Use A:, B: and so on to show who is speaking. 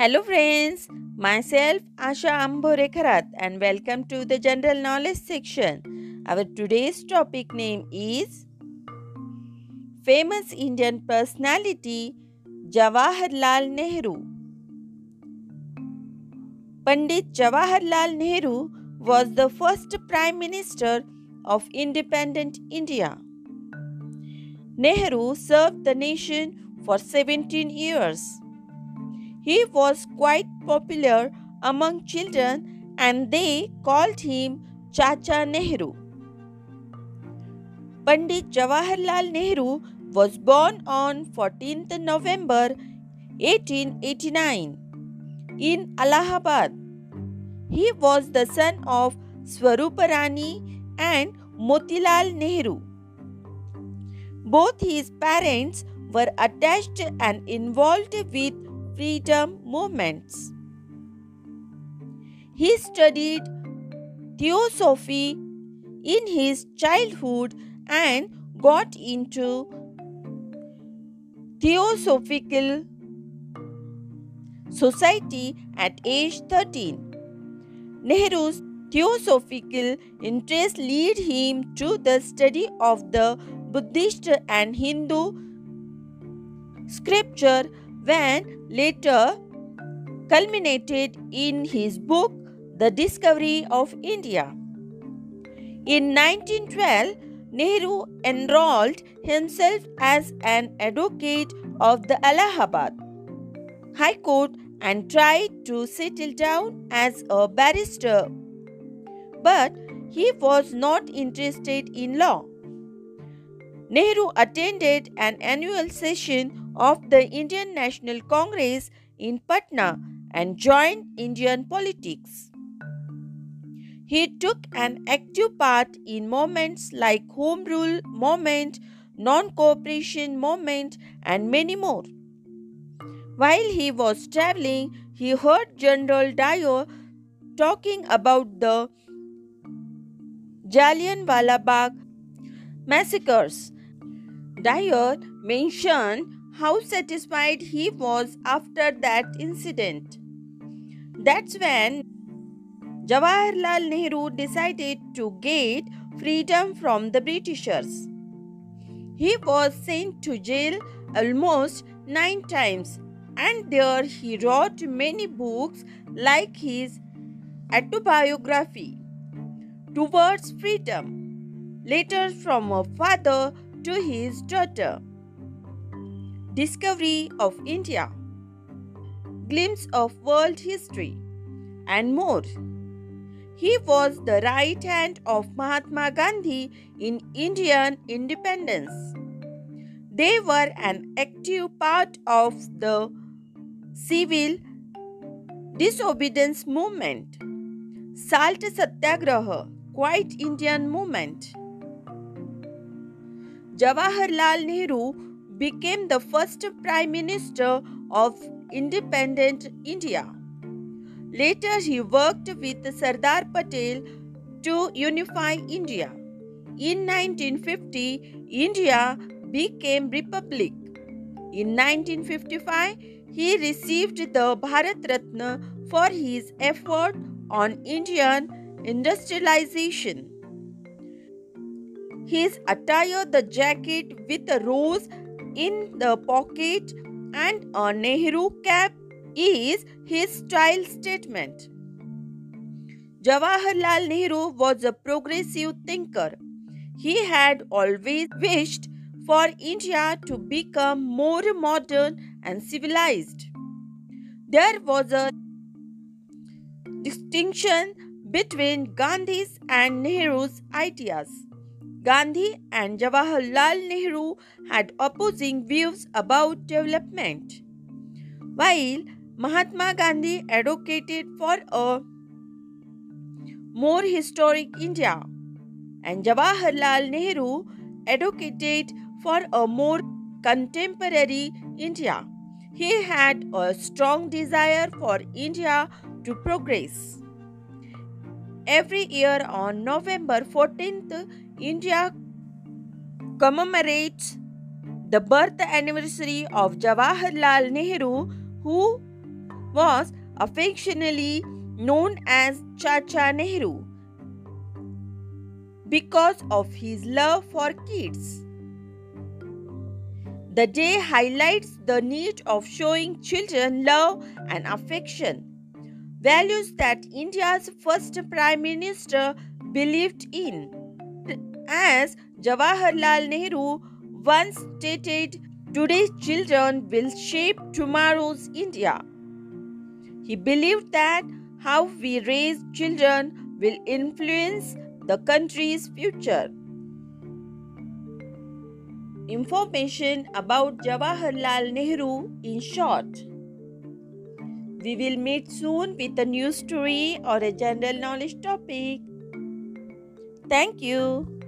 A: Hello, friends. Myself Asha Ambore Kharat, and welcome to the General Knowledge section. Our today's topic name is Famous Indian Personality Jawaharlal Nehru. Pandit Jawaharlal Nehru was the first Prime Minister of independent India. Nehru served the nation for 17 years. He was quite popular among children and they called him Chacha Nehru. Pandit Jawaharlal Nehru was born on 14th November 1889 in Allahabad. He was the son of Swaruparani and Motilal Nehru. Both his parents were attached and involved with freedom movements. He studied theosophy in his childhood and got into theosophical society at age 13. Nehru's theosophical interest lead him to the study of the Buddhist and Hindu scripture when later culminated in his book The Discovery of India. In 1912, Nehru enrolled himself as an advocate of the Allahabad High Court and tried to settle down as a barrister. But he was not interested in law. Nehru attended an annual session of the Indian National Congress in Patna and joined Indian politics. He took an active part in movements like Home Rule Movement, Non-Cooperation Movement and many more. While he was traveling, he heard General Dyer talking about the Jallianwala Bagh massacres. Dyer mentioned how satisfied he was after that incident. That's when Jawaharlal Nehru decided to get freedom from the Britishers. He was sent to jail almost nine times, and there he wrote many books like his autobiography, Towards Freedom, letters from a father to his daughter discovery of India, glimpse of world history, and more. He was the right hand of Mahatma Gandhi in Indian independence. They were an active part of the civil disobedience movement. Salt Satyagraha, Quit Indian movement. Jawaharlal Nehru became the first Prime Minister of independent India. Later, he worked with Sardar Patel to unify India. In 1950, India became republic. In 1955, he received the Bharat Ratna for his effort on Indian industrialization. His attire, the jacket with a rose in the pocket and a Nehru cap is his style statement. Jawaharlal Nehru was a progressive thinker. He had always wished for India to become more modern and civilized. There was a distinction between Gandhi's and Nehru's ideas. Gandhi and Jawaharlal Nehru had opposing views about development. While Mahatma Gandhi advocated for a more historic India, and Jawaharlal Nehru advocated for a more contemporary India. He had a strong desire for India to progress. Every year on November 14th, India commemorates the birth anniversary of Jawaharlal Nehru, who was affectionately known as Chacha Nehru because of his love for kids. The day highlights the need of showing children love and affection, values that India's first Prime Minister believed in. As Jawaharlal Nehru once stated, today's children will shape tomorrow's India. He believed that how we raise children will influence the country's future. Information about Jawaharlal Nehru in short. We will meet soon with a new story or a general knowledge topic. Thank you.